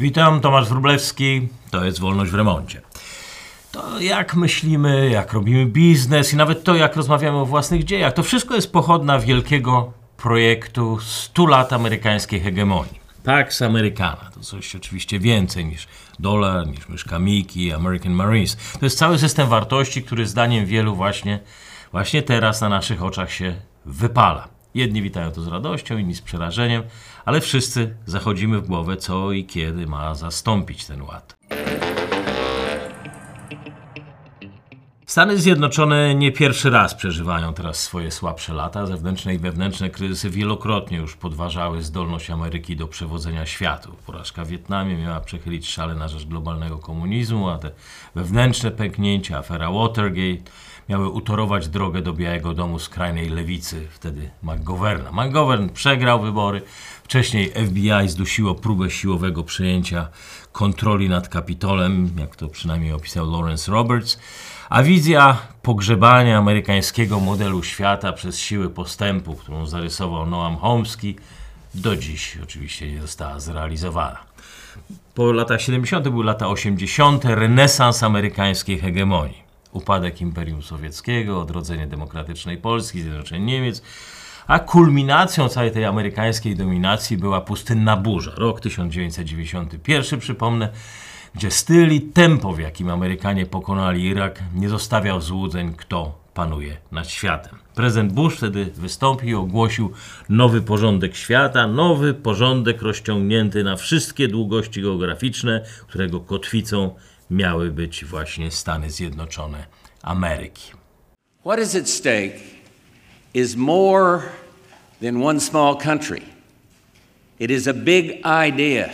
Witam, Tomasz Wróblewski, to jest Wolność w Remoncie. To jak myślimy, jak robimy biznes i nawet to, jak rozmawiamy o własnych dziejach, to wszystko jest pochodna wielkiego projektu 100 lat amerykańskiej hegemonii. Pax Americana to coś oczywiście więcej niż dolar, niż myszka Miki, American Marines. To jest cały system wartości, który zdaniem wielu właśnie, właśnie teraz na naszych oczach się wypala. Jedni witają to z radością, inni z przerażeniem, ale wszyscy zachodzimy w głowę, co i kiedy ma zastąpić ten ład. Stany Zjednoczone nie pierwszy raz przeżywają teraz swoje słabsze lata. Zewnętrzne i wewnętrzne kryzysy wielokrotnie już podważały zdolność Ameryki do przewodzenia światu. Porażka w Wietnamie miała przechylić szale na rzecz globalnego komunizmu, a te wewnętrzne pęknięcia, afera Watergate, miały utorować drogę do Białego Domu skrajnej lewicy, wtedy McGoverna. McGovern przegrał wybory. Wcześniej FBI zdusiło próbę siłowego przejęcia kontroli nad Kapitolem, jak to przynajmniej opisał Lawrence Roberts. A wizja pogrzebania amerykańskiego modelu świata przez siły postępu, którą zarysował Noam Chomsky, do dziś oczywiście nie została zrealizowana. Po latach 70. były lata 80. renesans amerykańskiej hegemonii. Upadek Imperium Sowieckiego, odrodzenie demokratycznej Polski, zjednoczenie Niemiec, a kulminacją całej tej amerykańskiej dominacji była pustynna burza. Rok 1991, przypomnę, gdzie styl i tempo, w jakim Amerykanie pokonali Irak, nie zostawiał złudzeń, kto panuje nad światem. Prezydent Bush wtedy wystąpił i ogłosił nowy porządek świata, nowy porządek rozciągnięty na wszystkie długości geograficzne, którego kotwicą miały być właśnie Stany Zjednoczone Ameryki. What is at stake is more than one small country. It is a big idea,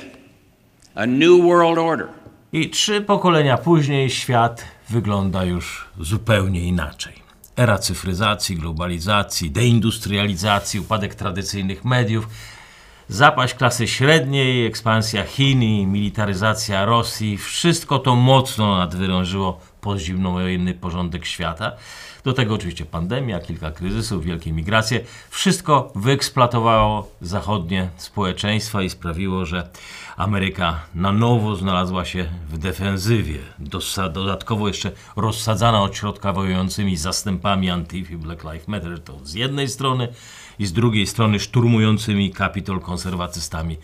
a new world order. I trzy pokolenia później świat wygląda już zupełnie inaczej. Era cyfryzacji, globalizacji, deindustrializacji, upadek tradycyjnych mediów, zapaść klasy średniej, ekspansja Chin i militaryzacja Rosji wszystko to mocno nadwyrężyło pozimnowojenny porządek świata. Do tego oczywiście pandemia, kilka kryzysów, wielkie migracje. Wszystko wyeksploatowało zachodnie społeczeństwa i sprawiło, że Ameryka na nowo znalazła się w defensywie. Dodatkowo jeszcze rozsadzana od środka wojującymi zastępami Antifa Black Lives Matter to z jednej strony i z drugiej strony szturmującymi Kapitol konserwatystami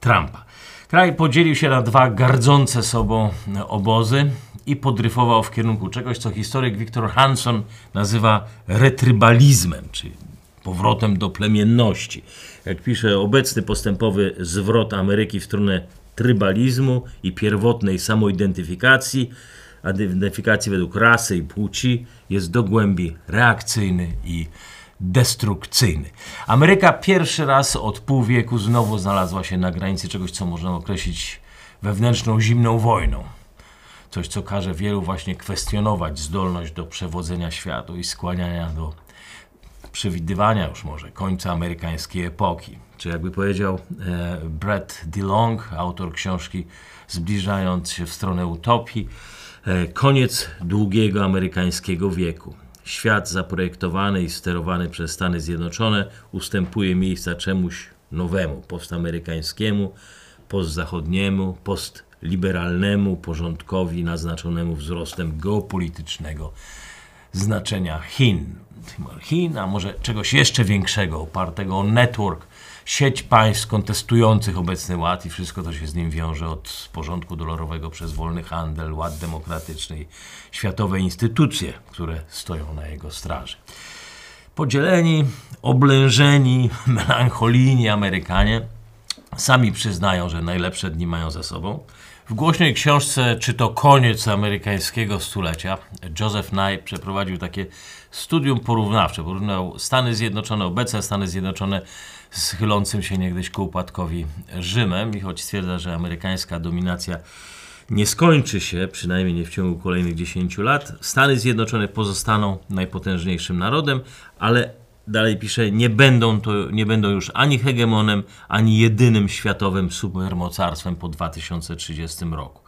Trumpa. Kraj podzielił się na dwa gardzące sobą obozy i podryfował w kierunku czegoś, co historyk Victor Hanson nazywa retrybalizmem, czyli powrotem do plemienności. Jak pisze, obecny postępowy zwrot Ameryki w stronę trybalizmu i pierwotnej samoidentyfikacji, identyfikacji według rasy i płci, jest do głębi reakcyjny i destrukcyjny. Ameryka pierwszy raz od pół wieku znowu znalazła się na granicy czegoś, co można określić wewnętrzną zimną wojną. Coś, co każe wielu właśnie kwestionować zdolność do przewodzenia światu i skłaniania do przewidywania już może końca amerykańskiej epoki. Czy jakby powiedział e, Brett DeLong, autor książki Zbliżając się w stronę utopii, e, koniec długiego amerykańskiego wieku. Świat zaprojektowany i sterowany przez Stany Zjednoczone ustępuje miejsca czemuś nowemu, postamerykańskiemu, postzachodniemu, postliberalnemu porządkowi naznaczonemu wzrostem geopolitycznego znaczenia Chin. Chin, a może czegoś jeszcze większego, opartego o network, sieć państw kontestujących obecny ład i wszystko to się z nim wiąże od porządku dolarowego przez wolny handel, ład demokratyczny, światowe instytucje, które stoją na jego straży. Podzieleni, oblężeni, melancholijni Amerykanie sami przyznają, że najlepsze dni mają za sobą. W głośnej książce Czy to koniec amerykańskiego stulecia Joseph Nye przeprowadził takie studium porównawcze. Porównał Stany Zjednoczone, obecne Stany Zjednoczone z chylącym się niegdyś ku upadkowi Rzymem i choć stwierdza, że amerykańska dominacja nie skończy się, przynajmniej nie w ciągu kolejnych 10 lat, Stany Zjednoczone pozostaną najpotężniejszym narodem, ale dalej pisze, nie będą, to, nie będą już ani hegemonem, ani jedynym światowym supermocarstwem po 2030 roku.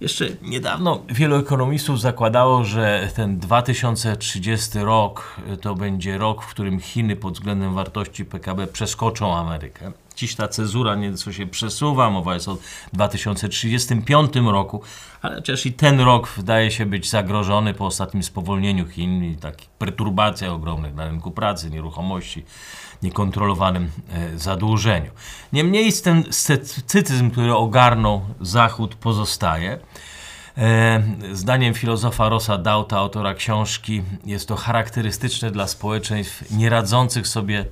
Jeszcze niedawno wielu ekonomistów zakładało, że ten 2030 rok to będzie rok, w którym Chiny pod względem wartości PKB przeskoczą Amerykę. Dziś ta cezura nieco się przesuwa, mowa jest o 2035 roku, ale chociaż i ten rok wydaje się być zagrożony po ostatnim spowolnieniu Chin i takich perturbacjach ogromnych na rynku pracy, nieruchomości, niekontrolowanym e, zadłużeniu. Niemniej ten sceptycyzm, który ogarnął Zachód, pozostaje. E, zdaniem filozofa Rosa Dauta, autora książki, jest to charakterystyczne dla społeczeństw nieradzących sobie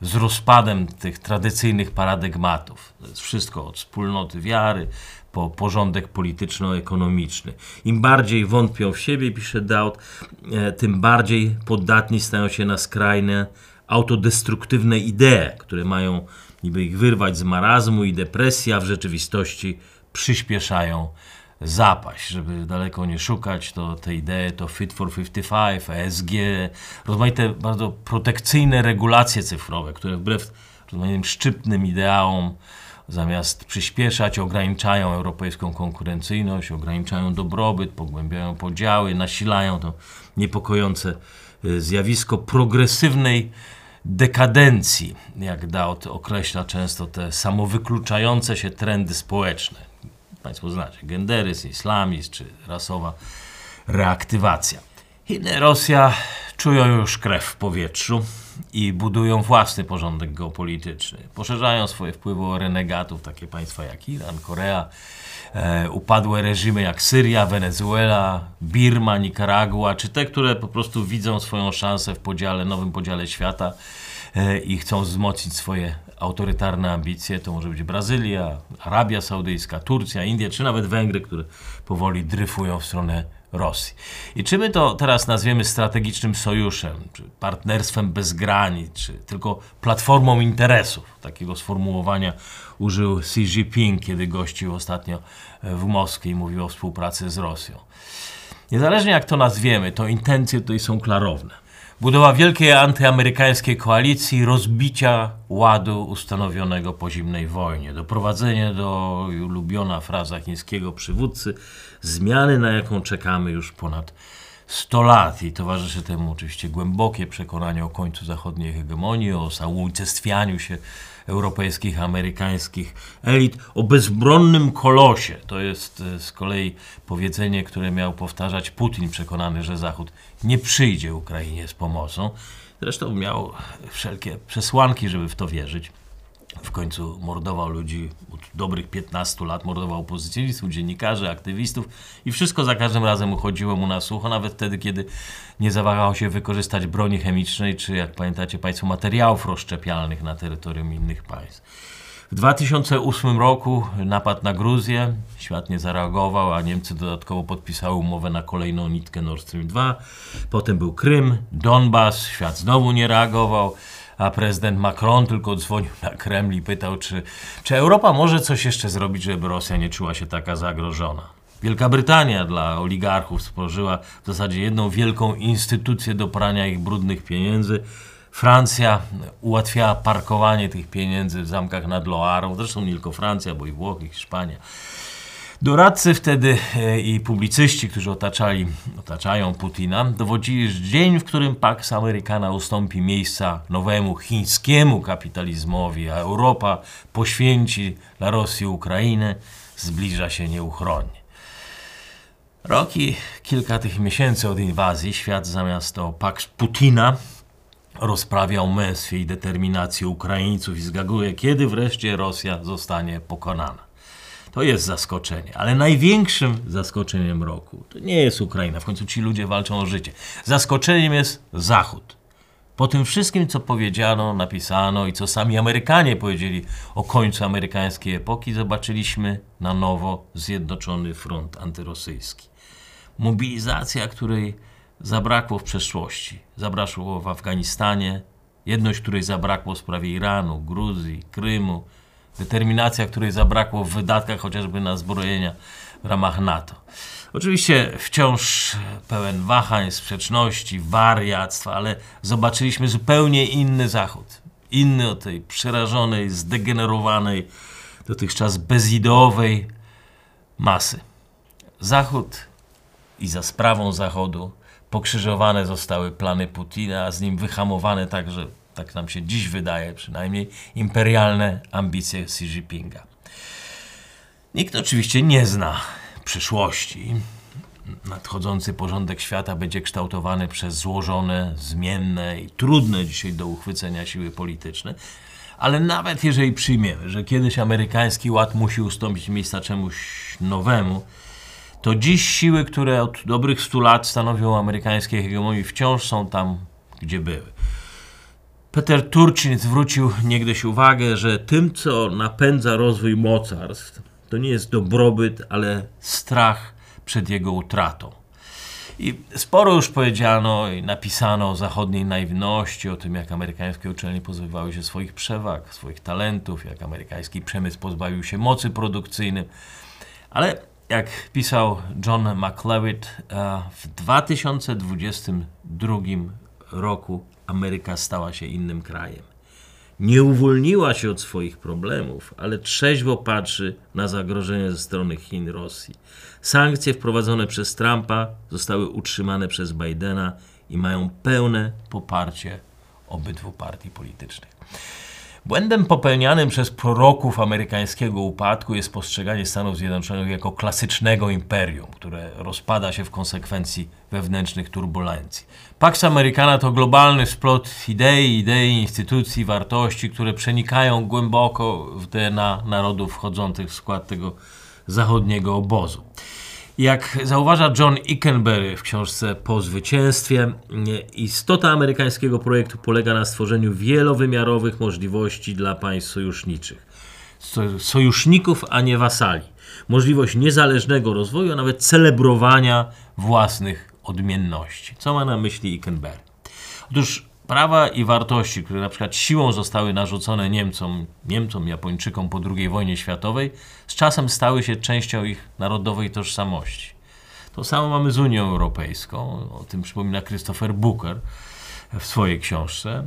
z rozpadem tych tradycyjnych paradygmatów. To jest wszystko od wspólnoty wiary po porządek polityczno-ekonomiczny. Im bardziej wątpią w siebie, pisze Daut, e, tym bardziej podatni stają się na skrajne, autodestruktywne idee, które mają niby ich wyrwać z marazmu i depresji, a w rzeczywistości przyspieszają zapaść, żeby daleko nie szukać, to te idee to Fit for 55, ESG, rozmaite bardzo protekcyjne regulacje cyfrowe, które wbrew rozmaitym szczytnym ideałom zamiast przyspieszać, ograniczają europejską konkurencyjność, ograniczają dobrobyt, pogłębiają podziały, nasilają to niepokojące y, zjawisko progresywnej dekadencji, jak Daut określa często te samowykluczające się trendy społeczne. Państwo znacie, genderyzm, islamizm czy rasowa reaktywacja. Chiny, Rosja czują już krew w powietrzu i budują własny porządek geopolityczny. Poszerzają swoje wpływy o renegatów, takie państwa jak Iran, Korea, e, upadłe reżimy jak Syria, Wenezuela, Birma, Nikaragua, czy te, które po prostu widzą swoją szansę w podziale, nowym podziale świata e, i chcą wzmocnić swoje autorytarne ambicje. To może być Brazylia, Arabia Saudyjska, Turcja, Indie, czy nawet Węgry, które powoli dryfują w stronę Rosji. I czy my to teraz nazwiemy strategicznym sojuszem, czy partnerstwem bez granic, czy tylko platformą interesów? Takiego sformułowania użył Xi Jinping, kiedy gościł ostatnio w Moskwie i mówił o współpracy z Rosją. Niezależnie jak to nazwiemy, to intencje tutaj są klarowne. Budowa wielkiej antyamerykańskiej koalicji, rozbicia ładu ustanowionego po zimnej wojnie, doprowadzenie do ulubiona fraza chińskiego przywódcy zmiany, na jaką czekamy już ponad 100 lat. I towarzyszy temu oczywiście głębokie przekonanie o końcu zachodniej hegemonii, o samoуnicestwianiu się europejskich, amerykańskich elit, o bezbronnym kolosie. To jest e, z kolei powiedzenie, które miał powtarzać Putin, przekonany, że Zachód nie przyjdzie Ukrainie z pomocą. Zresztą miał wszelkie przesłanki, żeby w to wierzyć. W końcu mordował ludzi od dobrych 15 lat, mordował opozycjonistów, dziennikarzy, aktywistów i wszystko za każdym razem uchodziło mu na sucho, nawet wtedy, kiedy nie zawahał się wykorzystać broni chemicznej, czy jak pamiętacie Państwo, materiałów rozszczepialnych na terytorium innych państw. W 2008 roku napad na Gruzję, świat nie zareagował, a Niemcy dodatkowo podpisały umowę na kolejną nitkę Nord Stream 2. Potem był Krym, Donbas, świat znowu nie reagował a prezydent Macron tylko dzwonił na Kreml i pytał, czy, czy Europa może coś jeszcze zrobić, żeby Rosja nie czuła się taka zagrożona. Wielka Brytania dla oligarchów stworzyła w zasadzie jedną wielką instytucję do prania ich brudnych pieniędzy. Francja ułatwiała parkowanie tych pieniędzy w zamkach nad Loarą, zresztą nie tylko Francja, bo i Włochy, Hiszpania. Doradcy wtedy e, i publicyści, którzy otaczali, otaczają Putina, dowodzili, że dzień, w którym Pax Amerykana ustąpi miejsca nowemu chińskiemu kapitalizmowi, a Europa poświęci dla Rosji Ukrainę, zbliża się nieuchronnie. Roki, kilka tych miesięcy od inwazji, świat zamiast o Pax Putina rozprawiał męstwie i determinację Ukraińców i zgaguje, kiedy wreszcie Rosja zostanie pokonana. To jest zaskoczenie, ale największym zaskoczeniem roku to nie jest Ukraina. W końcu ci ludzie walczą o życie. Zaskoczeniem jest Zachód. Po tym wszystkim, co powiedziano, napisano i co sami Amerykanie powiedzieli o końcu amerykańskiej epoki, zobaczyliśmy na nowo zjednoczony front antyrosyjski. Mobilizacja, której zabrakło w przeszłości. Zabrakło w Afganistanie, jedność, której zabrakło w sprawie Iranu, Gruzji, Krymu, determinacja, której zabrakło w wydatkach chociażby na zbrojenia w ramach NATO. Oczywiście wciąż pełen wahań, sprzeczności, wariactwa, ale zobaczyliśmy zupełnie inny Zachód. Inny od tej przerażonej, zdegenerowanej, dotychczas bezideowej masy. Zachód i za sprawą Zachodu pokrzyżowane zostały plany Putina, a z nim wyhamowane także Tak nam się dziś wydaje, przynajmniej imperialne ambicje Xi Jinpinga. Nikt oczywiście nie zna przyszłości. Nadchodzący porządek świata będzie kształtowany przez złożone, zmienne i trudne dzisiaj do uchwycenia siły polityczne. Ale nawet jeżeli przyjmiemy, że kiedyś amerykański ład musi ustąpić miejsca czemuś nowemu, to dziś siły, które od dobrych 100 lat stanowią amerykańskie hegemonii, wciąż są tam, gdzie były. Peter Turchin zwrócił niegdyś uwagę, że tym, co napędza rozwój mocarstw, to nie jest dobrobyt, ale strach przed jego utratą. I sporo już powiedziano i napisano o zachodniej naiwności, o tym, jak amerykańskie uczelnie pozbywały się swoich przewag, swoich talentów, jak amerykański przemysł pozbawił się mocy produkcyjnej. Ale jak pisał John McLeod, w 2022 roku Ameryka stała się innym krajem. Nie uwolniła się od swoich problemów, ale trzeźwo patrzy na zagrożenie ze strony Chin, Rosji. Sankcje wprowadzone przez Trumpa zostały utrzymane przez Bidena i mają pełne poparcie obydwu partii politycznych. Błędem popełnianym przez proroków amerykańskiego upadku jest postrzeganie Stanów Zjednoczonych jako klasycznego imperium, które rozpada się w konsekwencji wewnętrznych turbulencji. Pax Americana to globalny splot idei, idei, instytucji, wartości, które przenikają głęboko w DNA narodów wchodzących w skład tego zachodniego obozu. Jak zauważa John Ickenberry w książce Po zwycięstwie, istota amerykańskiego projektu polega na stworzeniu wielowymiarowych możliwości dla państw sojuszniczych. Sojuszników, a nie wasali. Możliwość niezależnego rozwoju, a nawet celebrowania własnych odmienności. Co ma na myśli Ickenberry? Otóż prawa i wartości, które na przykład siłą zostały narzucone Niemcom, Niemcom, Japończykom po II wojnie światowej, z czasem stały się częścią ich narodowej tożsamości. To samo mamy z Unią Europejską, o tym przypomina Christopher Booker w swojej książce.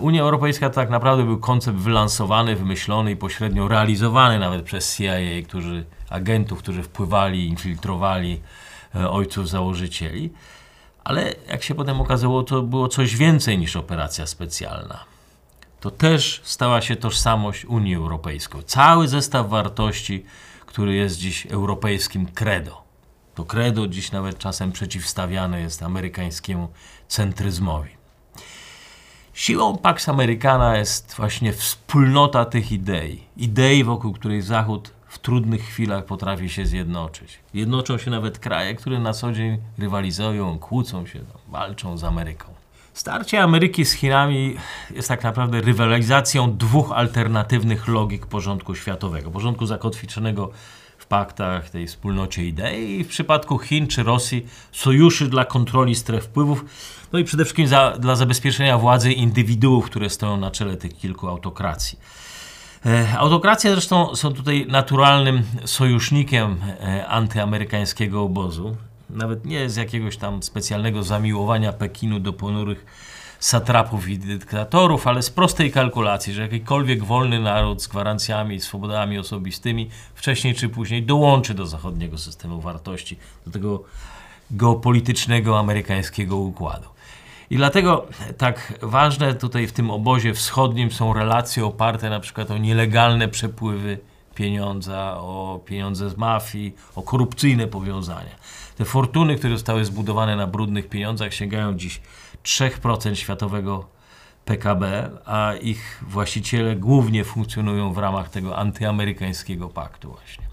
Unia Europejska tak naprawdę był koncept wylansowany, wymyślony i pośrednio realizowany nawet przez CIA, którzy, agentów, którzy wpływali, infiltrowali e, ojców założycieli. Ale jak się potem okazało, to było coś więcej niż operacja specjalna. To też stała się tożsamość Unii Europejskiej. Cały zestaw wartości, który jest dziś europejskim credo. To credo dziś nawet czasem przeciwstawiane jest amerykańskiemu centryzmowi. Siłą Pax Americana jest właśnie wspólnota tych idei. Idei, wokół której Zachód w trudnych chwilach potrafi się zjednoczyć. Jednoczą się nawet kraje, które na co dzień rywalizują, kłócą się, no, walczą z Ameryką. Starcie Ameryki z Chinami jest tak naprawdę rywalizacją dwóch alternatywnych logik porządku światowego. Porządku zakotwiczonego w paktach, tej wspólnocie idei i w przypadku Chin czy Rosji sojuszy dla kontroli stref wpływów, no i przede wszystkim za, dla zabezpieczenia władzy indywiduów, które stoją na czele tych kilku autokracji. E, autokracje zresztą są tutaj naturalnym sojusznikiem e, antyamerykańskiego obozu. Nawet nie z jakiegoś tam specjalnego zamiłowania Pekinu do ponurych satrapów i dyktatorów, ale z prostej kalkulacji, że jakikolwiek wolny naród z gwarancjami i swobodami osobistymi wcześniej czy później dołączy do zachodniego systemu wartości, do tego geopolitycznego amerykańskiego układu. I dlatego tak ważne tutaj w tym obozie wschodnim są relacje oparte na przykład o nielegalne przepływy pieniądza, o pieniądze z mafii, o korupcyjne powiązania. Te fortuny, które zostały zbudowane na brudnych pieniądzach, sięgają dziś 3% światowego PKB, a ich właściciele głównie funkcjonują w ramach tego antyamerykańskiego paktu właśnie.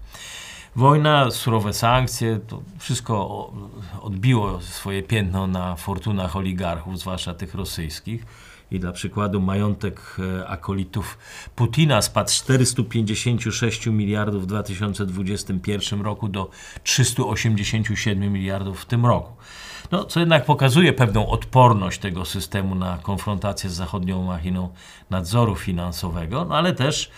Wojna, surowe sankcje, to wszystko odbiło swoje piętno na fortunach oligarchów, zwłaszcza tych rosyjskich. I dla przykładu majątek e, akolitów Putina spadł z 456 miliardów w 2021 roku do 387 miliardów w tym roku. No, co jednak pokazuje pewną odporność tego systemu na konfrontację z zachodnią machiną nadzoru finansowego, no ale też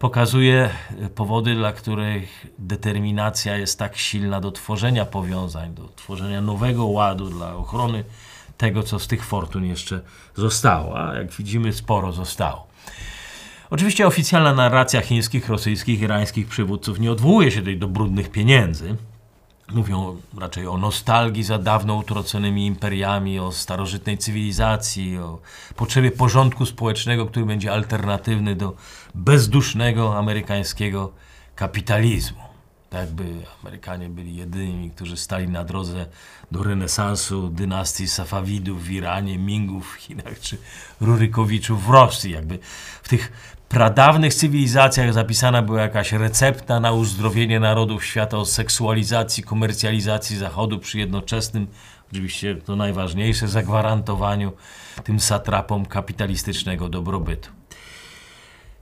pokazuje e, powody, dla których determinacja jest tak silna do tworzenia powiązań, do tworzenia nowego ładu dla ochrony tego, co z tych fortun jeszcze zostało. A jak widzimy, sporo zostało. Oczywiście oficjalna narracja chińskich, rosyjskich, irańskich przywódców nie odwołuje się tutaj do brudnych pieniędzy, Mówią raczej o nostalgii za dawno utraconymi imperiami, o starożytnej cywilizacji, o potrzebie porządku społecznego, który będzie alternatywny do bezdusznego amerykańskiego kapitalizmu. Tak by Amerykanie byli jedynymi, którzy stali na drodze do renesansu dynastii Safawidów w Iranie, Mingów w Chinach czy Rurykowiczów w Rosji. Jakby w tych pradawnych cywilizacjach zapisana była jakaś recepta na uzdrowienie narodów świata o seksualizacji, komercjalizacji Zachodu przy jednoczesnym, oczywiście to najważniejsze, zagwarantowaniu tym satrapom kapitalistycznego dobrobytu.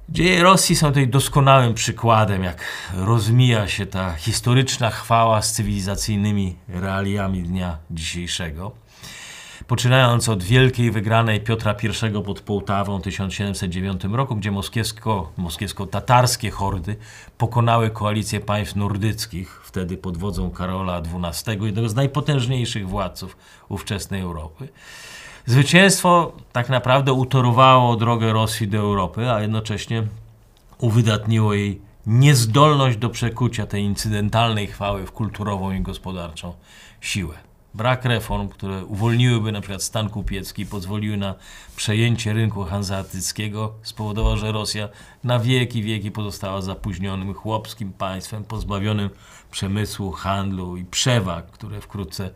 Dzieje Rosji są tutaj doskonałym przykładem, jak rozmija się ta historyczna chwała z cywilizacyjnymi realiami dnia dzisiejszego. Poczynając od wielkiej wygranej Piotra I pod Połtawą w 1709 roku, gdzie moskiewsko, moskiewsko-tatarskie hordy pokonały koalicję państw nordyckich, wtedy pod wodzą Karola XII, jednego z najpotężniejszych władców ówczesnej Europy. Zwycięstwo tak naprawdę utorowało drogę Rosji do Europy, a jednocześnie uwydatniło jej niezdolność do przekucia tej incydentalnej chwały w kulturową i gospodarczą siłę. Brak reform, które uwolniłyby na przykład stan kupiecki, pozwoliły na przejęcie rynku hanzeatyckiego, spowodował, że Rosja na wieki, wieki pozostała zapóźnionym chłopskim państwem, pozbawionym przemysłu, handlu i przewag, które wkrótce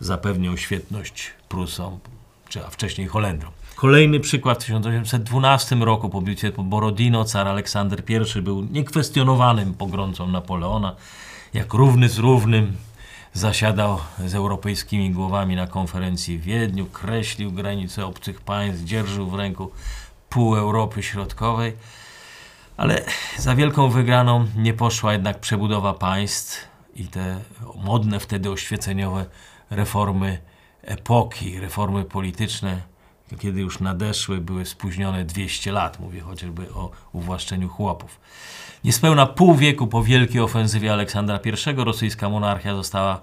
zapewnią świetność Prusom, czy a wcześniej Holendrom. Kolejny przykład w 1812 roku po bitwie pod Borodino car Aleksander I był niekwestionowanym pogromcą Napoleona. Jak równy z równym zasiadał z europejskimi głowami na konferencji w Wiedniu, kreślił granice obcych państw, dzierżył w ręku pół Europy Środkowej. Ale za wielką wygraną nie poszła jednak przebudowa państw i te modne wtedy oświeceniowe reformy epoki, reformy polityczne, kiedy już nadeszły, były spóźnione 200 lat. Mówię chociażby o uwłaszczeniu chłopów. Niespełna pół wieku po wielkiej ofensywie Aleksandra I rosyjska monarchia została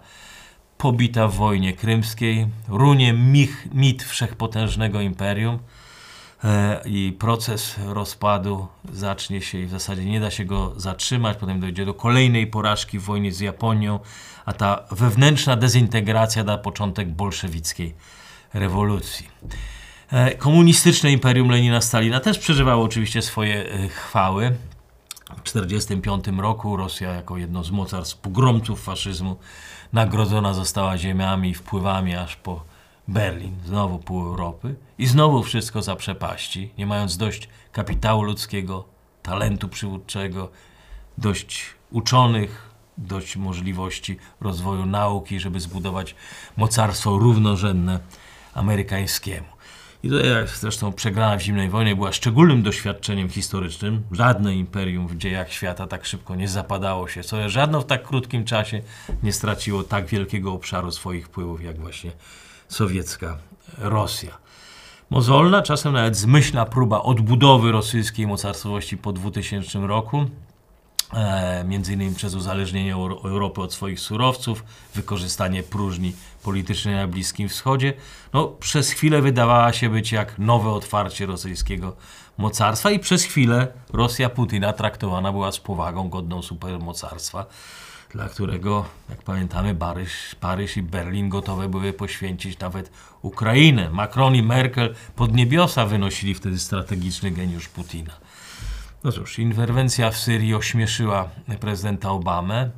pobita w wojnie krymskiej, runie mich, mit wszechpotężnego imperium e, i proces rozpadu zacznie się i w zasadzie nie da się go zatrzymać. Potem dojdzie do kolejnej porażki w wojnie z Japonią, a ta wewnętrzna dezintegracja da początek bolszewickiej rewolucji. E, komunistyczne imperium Lenina Stalina też przeżywało oczywiście swoje e, chwały. W 1945 roku Rosja jako jedno z mocarstw pogromców faszyzmu nagrodzona została ziemiami i wpływami aż po Berlin, znowu pół Europy i znowu wszystko za przepaści, nie mając dość kapitału ludzkiego, talentu przywódczego, dość uczonych, dość możliwości rozwoju nauki, żeby zbudować mocarstwo równorzędne amerykańskiemu. I tutaj zresztą przegrana w zimnej wojnie była szczególnym doświadczeniem historycznym. Żadne imperium w dziejach świata tak szybko nie zapadało się, co żadno w tak krótkim czasie nie straciło tak wielkiego obszaru swoich wpływów jak właśnie sowiecka Rosja. Mozolna, czasem nawet zmyślna próba odbudowy rosyjskiej mocarstwowości po 2000 roku E, między innymi przez uzależnienie Europy od swoich surowców, wykorzystanie próżni politycznej na Bliskim Wschodzie, no, przez chwilę wydawała się być jak nowe otwarcie rosyjskiego mocarstwa i przez chwilę Rosja Putina traktowana była z powagą godną supermocarstwa, dla którego, jak pamiętamy, Paryż, Paryż i Berlin gotowe były poświęcić nawet Ukrainę. Macron i Merkel pod niebiosa wynosili wtedy strategiczny geniusz Putina. No cóż, interwencja w Syrii ośmieszyła prezydenta Obamę,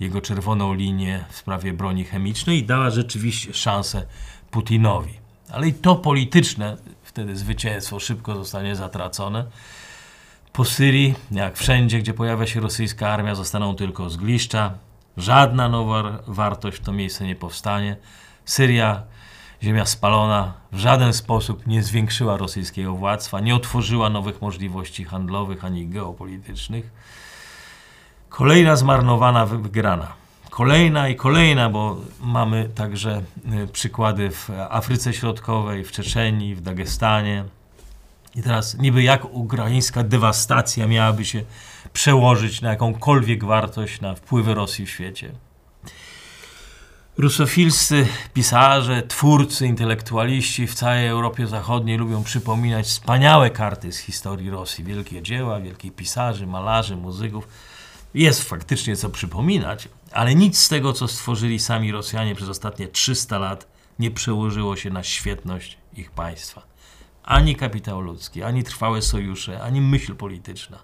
jego czerwoną linię w sprawie broni chemicznej i dała rzeczywiście szansę Putinowi. Ale i to polityczne, wtedy zwycięstwo szybko zostanie zatracone. Po Syrii, jak wszędzie, gdzie pojawia się rosyjska armia, zostaną tylko zgliszcza. Żadna nowa wartość w to miejsce nie powstanie. Syria ziemia spalona w żaden sposób nie zwiększyła rosyjskiego władztwa, nie otworzyła nowych możliwości handlowych ani geopolitycznych. Kolejna zmarnowana wygrana. Kolejna i kolejna, bo mamy także y, przykłady w Afryce Środkowej, w Czeczenii, w Dagestanie. I teraz niby jak ukraińska dewastacja miałaby się przełożyć na jakąkolwiek wartość na wpływy Rosji w świecie. Rusofilscy pisarze, twórcy, intelektualiści w całej Europie Zachodniej lubią przypominać wspaniałe karty z historii Rosji. Wielkie dzieła, wielkich pisarzy, malarzy, muzyków. Jest faktycznie co przypominać, ale nic z tego, co stworzyli sami Rosjanie przez ostatnie 300 lat, nie przełożyło się na świetność ich państwa. Ani kapitał ludzki, ani trwałe sojusze, ani myśl polityczna.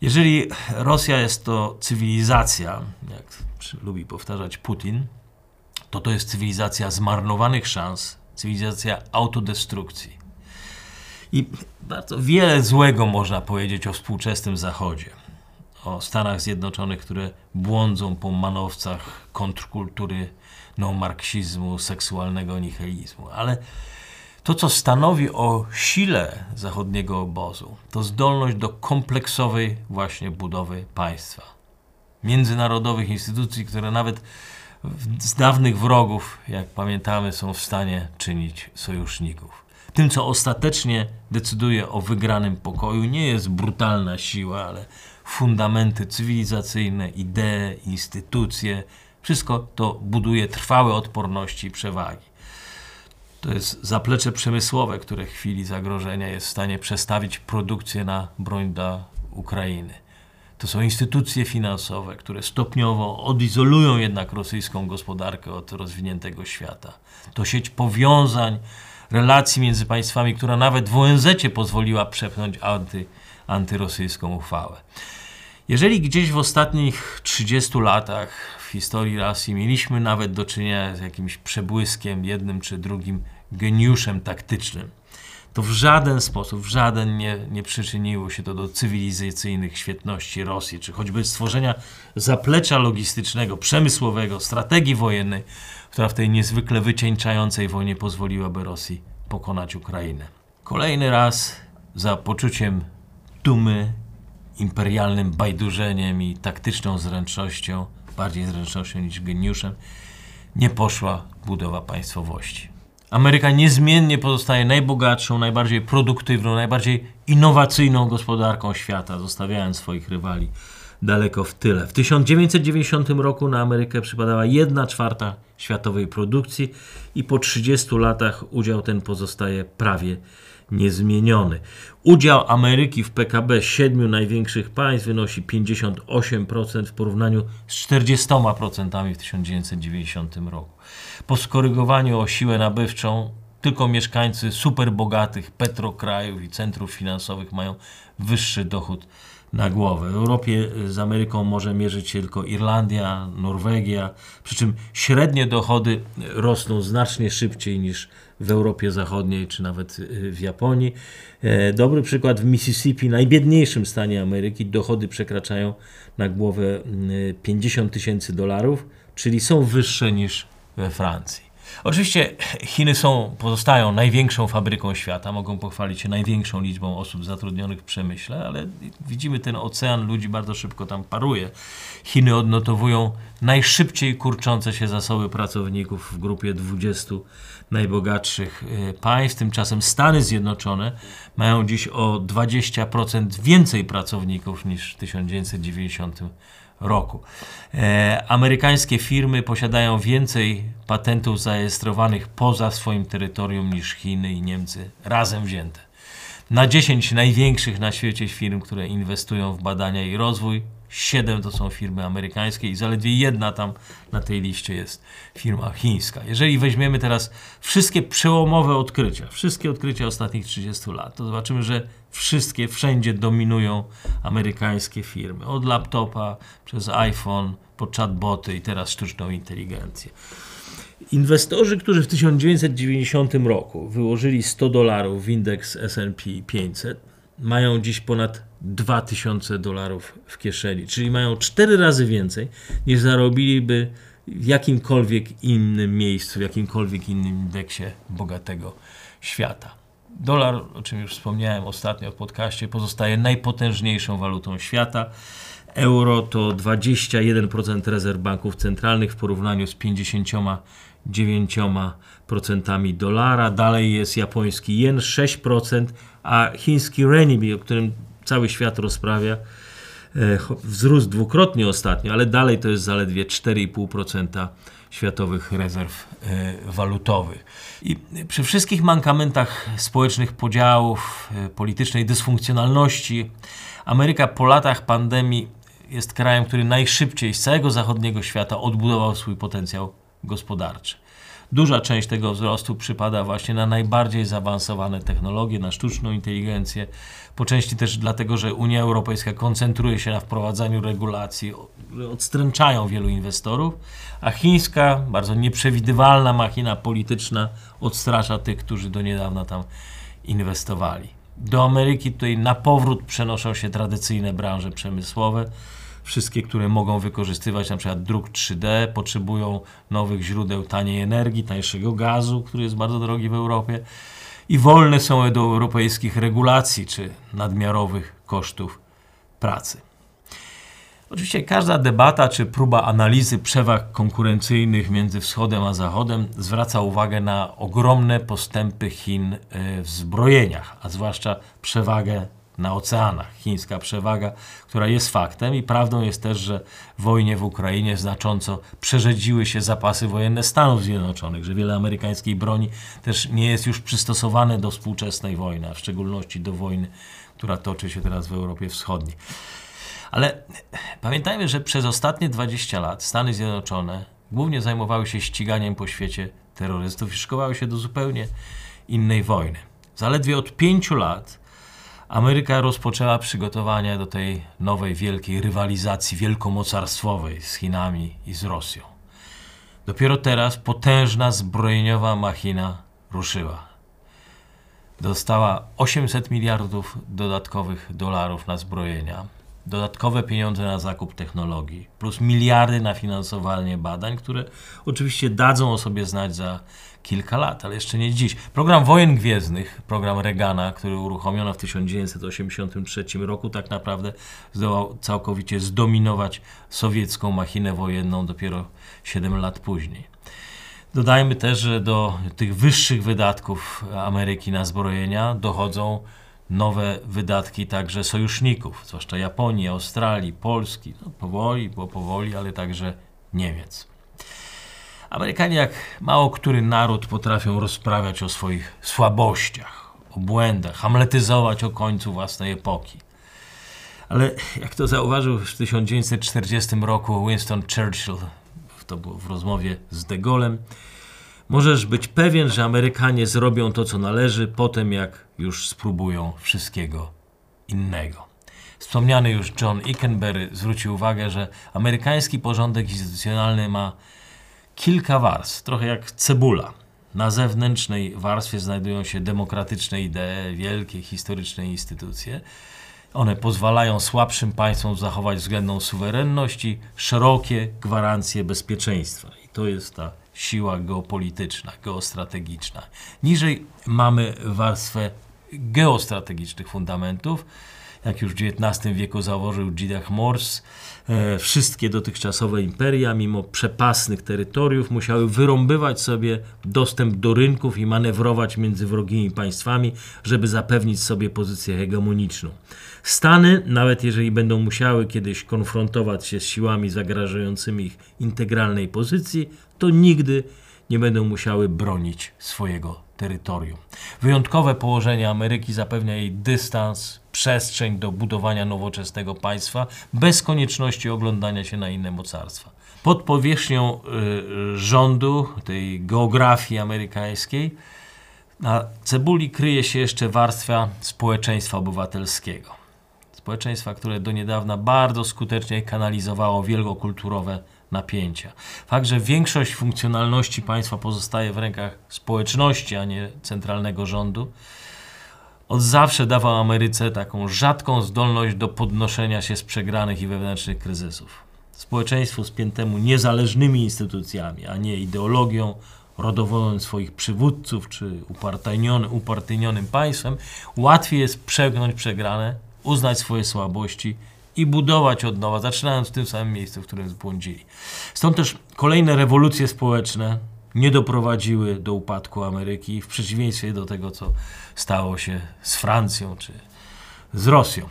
Jeżeli Rosja jest to cywilizacja, jak lubi powtarzać Putin, to to jest cywilizacja zmarnowanych szans, cywilizacja autodestrukcji. I bardzo wiele złego można powiedzieć o współczesnym Zachodzie. O Stanach Zjednoczonych, które błądzą po manowcach kontrkultury neomarksizmu, seksualnego nihilizmu. Ale to, co stanowi o sile zachodniego obozu, to zdolność do kompleksowej właśnie budowy państwa. Międzynarodowych instytucji, które nawet z dawnych wrogów, jak pamiętamy, są w stanie czynić sojuszników. Tym, co ostatecznie decyduje o wygranym pokoju, nie jest brutalna siła, ale fundamenty cywilizacyjne, idee, instytucje. Wszystko to buduje trwałe odporności i przewagi. To jest zaplecze przemysłowe, które w chwili zagrożenia jest w stanie przestawić produkcję na broń dla Ukrainy. To są instytucje finansowe, które stopniowo odizolują jednak rosyjską gospodarkę od rozwiniętego świata. To sieć powiązań, relacji między państwami, która nawet w ONZ pozwoliła przepchnąć anty, antyrosyjską uchwałę. Jeżeli gdzieś w ostatnich 30 latach w historii Rosji mieliśmy nawet do czynienia z jakimś przebłyskiem, jednym czy drugim geniuszem taktycznym, to w żaden sposób, w żaden nie, nie przyczyniło się to do cywilizacyjnych świetności Rosji, czy choćby stworzenia zaplecza logistycznego, przemysłowego, strategii wojennej, która w tej niezwykle wycieńczającej wojnie pozwoliłaby Rosji pokonać Ukrainę. Kolejny raz za poczuciem dumy, imperialnym bajdurzeniem i taktyczną zręcznością, bardziej zręcznością niż geniuszem, nie poszła budowa państwowości. Ameryka niezmiennie pozostaje najbogatszą, najbardziej produktywną, najbardziej innowacyjną gospodarką świata, zostawiając swoich rywali daleko w tyle. W 1990 roku na Amerykę przypadała 1 czwarta światowej produkcji i po 30 latach udział ten pozostaje prawie niezmieniony. Udział Ameryki w PKB siedmiu największych państw wynosi 58% w porównaniu z 40% w 1990 roku. Po skorygowaniu o siłę nabywczą tylko mieszkańcy superbogatych petrokrajów i centrów finansowych mają wyższy dochód na głowę. W Europie z Ameryką może mierzyć się tylko Irlandia, Norwegia, przy czym średnie dochody rosną znacznie szybciej niż w Europie Zachodniej czy nawet y, w Japonii. E, dobry przykład w Mississippi, najbiedniejszym stanie Ameryki, dochody przekraczają na głowę 50 y, tysięcy dolarów, czyli są wyższe niż we Francji. Oczywiście Chiny są, pozostają największą fabryką świata, mogą pochwalić się największą liczbą osób zatrudnionych w przemyśle, ale widzimy ten ocean ludzi bardzo szybko tam paruje. Chiny odnotowują najszybciej kurczące się zasoby pracowników w grupie 20 najbogatszych y, państw. Tymczasem Stany Zjednoczone mają dziś o 20% więcej pracowników niż w 1990 roku. E, amerykańskie firmy posiadają więcej patentów zarejestrowanych poza swoim terytorium niż Chiny i Niemcy razem wzięte. Na 10 największych na świecie firm, które inwestują w badania i rozwój, 7 to są firmy amerykańskie i zaledwie jedna tam na tej liście jest firma chińska. Jeżeli weźmiemy teraz wszystkie przełomowe odkrycia, wszystkie odkrycia ostatnich 30 lat, to zobaczymy, że wszystkie, wszędzie dominują amerykańskie firmy. Od laptopa, przez iPhone, po chatboty i teraz sztuczną inteligencję. Inwestorzy, którzy w 1990 roku wyłożyli 100 dolarów w indeks SP 500, mają dziś ponad 2000 dolarów w kieszeni, czyli mają 4 razy więcej niż zarobiliby w jakimkolwiek innym miejscu, w jakimkolwiek innym indeksie bogatego świata. Dolar, o czym już wspomniałem ostatnio w podcaście, pozostaje najpotężniejszą walutą świata. Euro to 21% rezerw banków centralnych w porównaniu z 59% dolara. Dalej jest japoński jen 6%, a chiński renminbi, o którym cały świat rozprawia, e, wzrósł dwukrotnie ostatnio, ale dalej to jest zaledwie 4,5% światowych rezerw e, walutowych. I przy wszystkich mankamentach społecznych podziałów, e, politycznej dysfunkcjonalności, Ameryka po latach pandemii jest krajem, który najszybciej z całego zachodniego świata odbudował swój potencjał gospodarczy. Duża część tego wzrostu przypada właśnie na najbardziej zaawansowane technologie, na sztuczną inteligencję. Po części też dlatego, że Unia Europejska koncentruje się na wprowadzaniu regulacji, które odstręczają wielu inwestorów, a chińska, bardzo nieprzewidywalna machina polityczna odstrasza tych, którzy do niedawna tam inwestowali. Do Ameryki tutaj na powrót przenoszą się tradycyjne branże przemysłowe. Wszystkie, które mogą wykorzystywać na przykład druk 3D, potrzebują nowych źródeł taniej energii, tańszego gazu, który jest bardzo drogi w Europie i wolne są do europejskich regulacji czy nadmiarowych kosztów pracy. Oczywiście każda debata czy próba analizy przewag konkurencyjnych między wschodem a zachodem zwraca uwagę na ogromne postępy Chin e, w zbrojeniach, a zwłaszcza przewagę na oceanach. Chińska przewaga, która jest faktem i prawdą jest też, że w wojnie w Ukrainie znacząco przerzedziły się zapasy wojenne Stanów Zjednoczonych, że wiele amerykańskiej broni też nie jest już przystosowane do współczesnej wojny, a w szczególności do wojny, która toczy się teraz w Europie Wschodniej. Ale pamiętajmy, że przez ostatnie 20 lat Stany Zjednoczone głównie zajmowały się ściganiem po świecie terrorystów i szykowały się do zupełnie innej wojny. Zaledwie od pięciu lat Ameryka rozpoczęła przygotowania do tej nowej wielkiej rywalizacji wielkomocarstwowej z Chinami i z Rosją. Dopiero teraz potężna zbrojeniowa machina ruszyła. Dostała 800 miliardów dodatkowych dolarów na zbrojenia dodatkowe pieniądze na zakup technologii, plus miliardy na finansowanie badań, które oczywiście dadzą o sobie znać za kilka lat, ale jeszcze nie dziś. Program Wojen Gwiezdnych, program Reagana, który uruchomiono w 1983 roku, tak naprawdę zdołał całkowicie zdominować sowiecką machinę wojenną dopiero 7 lat później. Dodajmy też, że do tych wyższych wydatków Ameryki na zbrojenia dochodzą nowe wydatki także sojuszników, zwłaszcza Japonii, Australii, Polski, no, powoli, bo powoli, ale także Niemiec. Amerykanie, jak mało który naród, potrafią rozprawiać o swoich słabościach, o błędach, hamletyzować o końcu własnej epoki. Ale jak to zauważył w 1940 roku Winston Churchill, to było w rozmowie z De Gaulle'em, Możesz być pewien, że Amerykanie zrobią to, co należy, potem jak już spróbują wszystkiego innego. Wspomniany już John Ickenberry zwrócił uwagę, że amerykański porządek instytucjonalny ma kilka warstw, trochę jak cebula. Na zewnętrznej warstwie znajdują się demokratyczne idee, wielkie historyczne instytucje. One pozwalają słabszym państwom zachować względną suwerenność i szerokie gwarancje bezpieczeństwa. I to jest ta siła geopolityczna, geostrategiczna. Niżej mamy warstwę geostrategicznych fundamentów. Jak już w XIX wieku założył G. Morse, e, wszystkie dotychczasowe imperia, mimo przepasnych terytoriów, musiały wyrąbywać sobie dostęp do rynków i manewrować między wrogimi państwami, żeby zapewnić sobie pozycję hegemoniczną. Stany, nawet jeżeli będą musiały kiedyś konfrontować się z siłami zagrażającymi ich integralnej pozycji, to nigdy nie będą musiały bronić swojego terytorium. Wyjątkowe położenie Ameryki zapewnia jej dystans, przestrzeń do budowania nowoczesnego państwa bez konieczności oglądania się na inne mocarstwa. Pod powierzchnią y, rządu, tej geografii amerykańskiej, na cebuli kryje się jeszcze warstwa społeczeństwa obywatelskiego. Społeczeństwa, które do niedawna bardzo skutecznie kanalizowało wielkokulturowe napięcia. Fakt, że większość funkcjonalności państwa pozostaje w rękach społeczności, a nie centralnego rządu, od zawsze dawał Ameryce taką rzadką zdolność do podnoszenia się z przegranych i wewnętrznych kryzysów. Społeczeństwu spiętemu niezależnymi instytucjami, a nie ideologią, rodowodem swoich przywódców czy upartyjnionym, upartyjnionym państwem, łatwiej jest przegnąć przegrane, uznać swoje słabości i budować od nowa, zaczynając w tym samym miejscu, w którym zbłądzili. Stąd też kolejne rewolucje społeczne nie doprowadziły do upadku Ameryki, w przeciwieństwie do tego, co stało się z Francją czy z Rosją.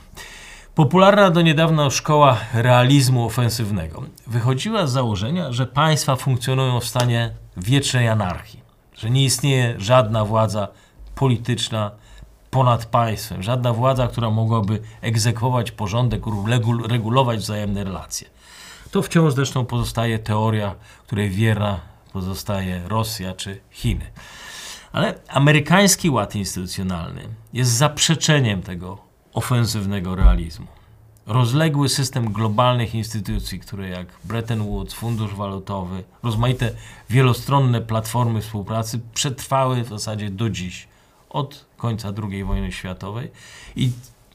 Popularna do niedawna szkoła realizmu ofensywnego wychodziła z założenia, że państwa funkcjonują w stanie wiecznej anarchii, że nie istnieje żadna władza polityczna ponad państwem, żadna władza, która mogłaby egzekwować porządek, regulować wzajemne relacje. To wciąż zresztą pozostaje teoria, której wierna pozostaje Rosja czy Chiny. Ale amerykański ład instytucjonalny jest zaprzeczeniem tego ofensywnego realizmu. Rozległy system globalnych instytucji, które jak Bretton Woods, Fundusz Walutowy, rozmaite wielostronne platformy współpracy przetrwały w zasadzie do dziś, od końca II wojny światowej i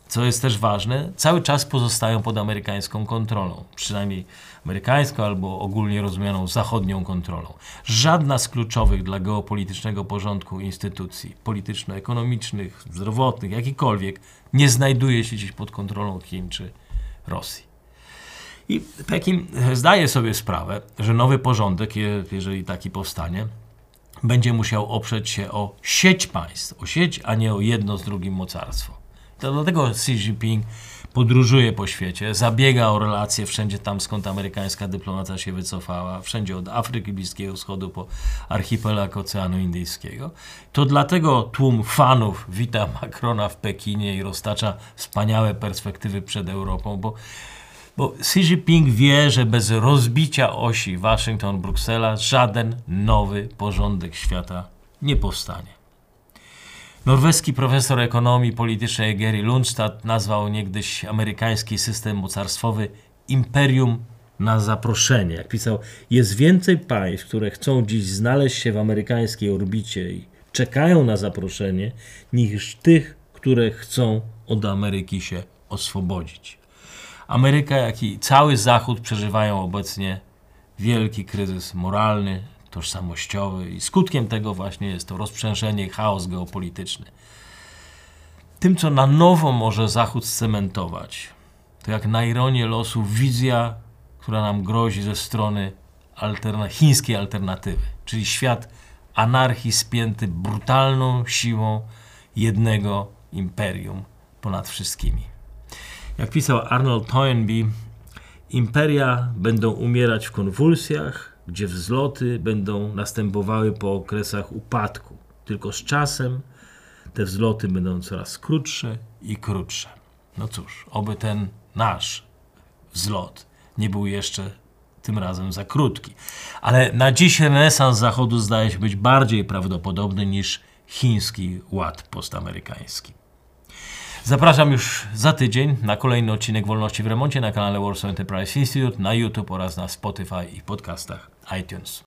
co jest też ważne, cały czas pozostają pod amerykańską kontrolą, przynajmniej amerykańską albo ogólnie rozumianą zachodnią kontrolą. Żadna z kluczowych dla geopolitycznego porządku instytucji polityczno-ekonomicznych, zdrowotnych, jakikolwiek, nie znajduje się dziś pod kontrolą Chin czy Rosji. I Pekin zdaje sobie sprawę, że nowy porządek, jeżeli taki powstanie, będzie musiał oprzeć się o sieć państw, o sieć, a nie o jedno z drugim mocarstwo. To dlatego Xi Jinping podróżuje po świecie, zabiega o relacje wszędzie tam, skąd amerykańska dyplomacja się wycofała, wszędzie od Afryki Bliskiego Wschodu po archipelag Oceanu Indyjskiego. To dlatego tłum fanów wita Macrona w Pekinie i roztacza wspaniałe perspektywy przed Europą, bo bo Xi Jinping wie, że bez rozbicia osi Waszyngton-Bruksela żaden nowy porządek świata nie powstanie. Norweski profesor ekonomii politycznej Gary Lundstad nazwał niegdyś amerykański system mocarstwowy imperium na zaproszenie. Jak pisał, jest więcej państw, które chcą dziś znaleźć się w amerykańskiej orbicie i czekają na zaproszenie, niż tych, które chcą od Ameryki się oswobodzić. Ameryka, jak i cały Zachód przeżywają obecnie wielki kryzys moralny, tożsamościowy i skutkiem tego właśnie jest to rozprzężenie i chaos geopolityczny. Tym, co na nowo może Zachód scementować, to jak na ironię losu wizja, która nam grozi ze strony alterna chińskiej alternatywy, czyli świat anarchii spięty brutalną siłą jednego imperium ponad wszystkimi. Jak pisał Arnold Toynbee, imperia będą umierać w konwulsjach, gdzie wzloty będą następowały po okresach upadku. Tylko z czasem te wzloty będą coraz krótsze i krótsze. No cóż, oby ten nasz wzlot nie był jeszcze tym razem za krótki. Ale na dziś renesans Zachodu zdaje się być bardziej prawdopodobny niż chiński ład postamerykański. Zapraszam już za tydzień na kolejny odcinek Wolności w Remoncie na kanale Warsaw Enterprise Institute, na YouTube oraz na Spotify i podcastach iTunes.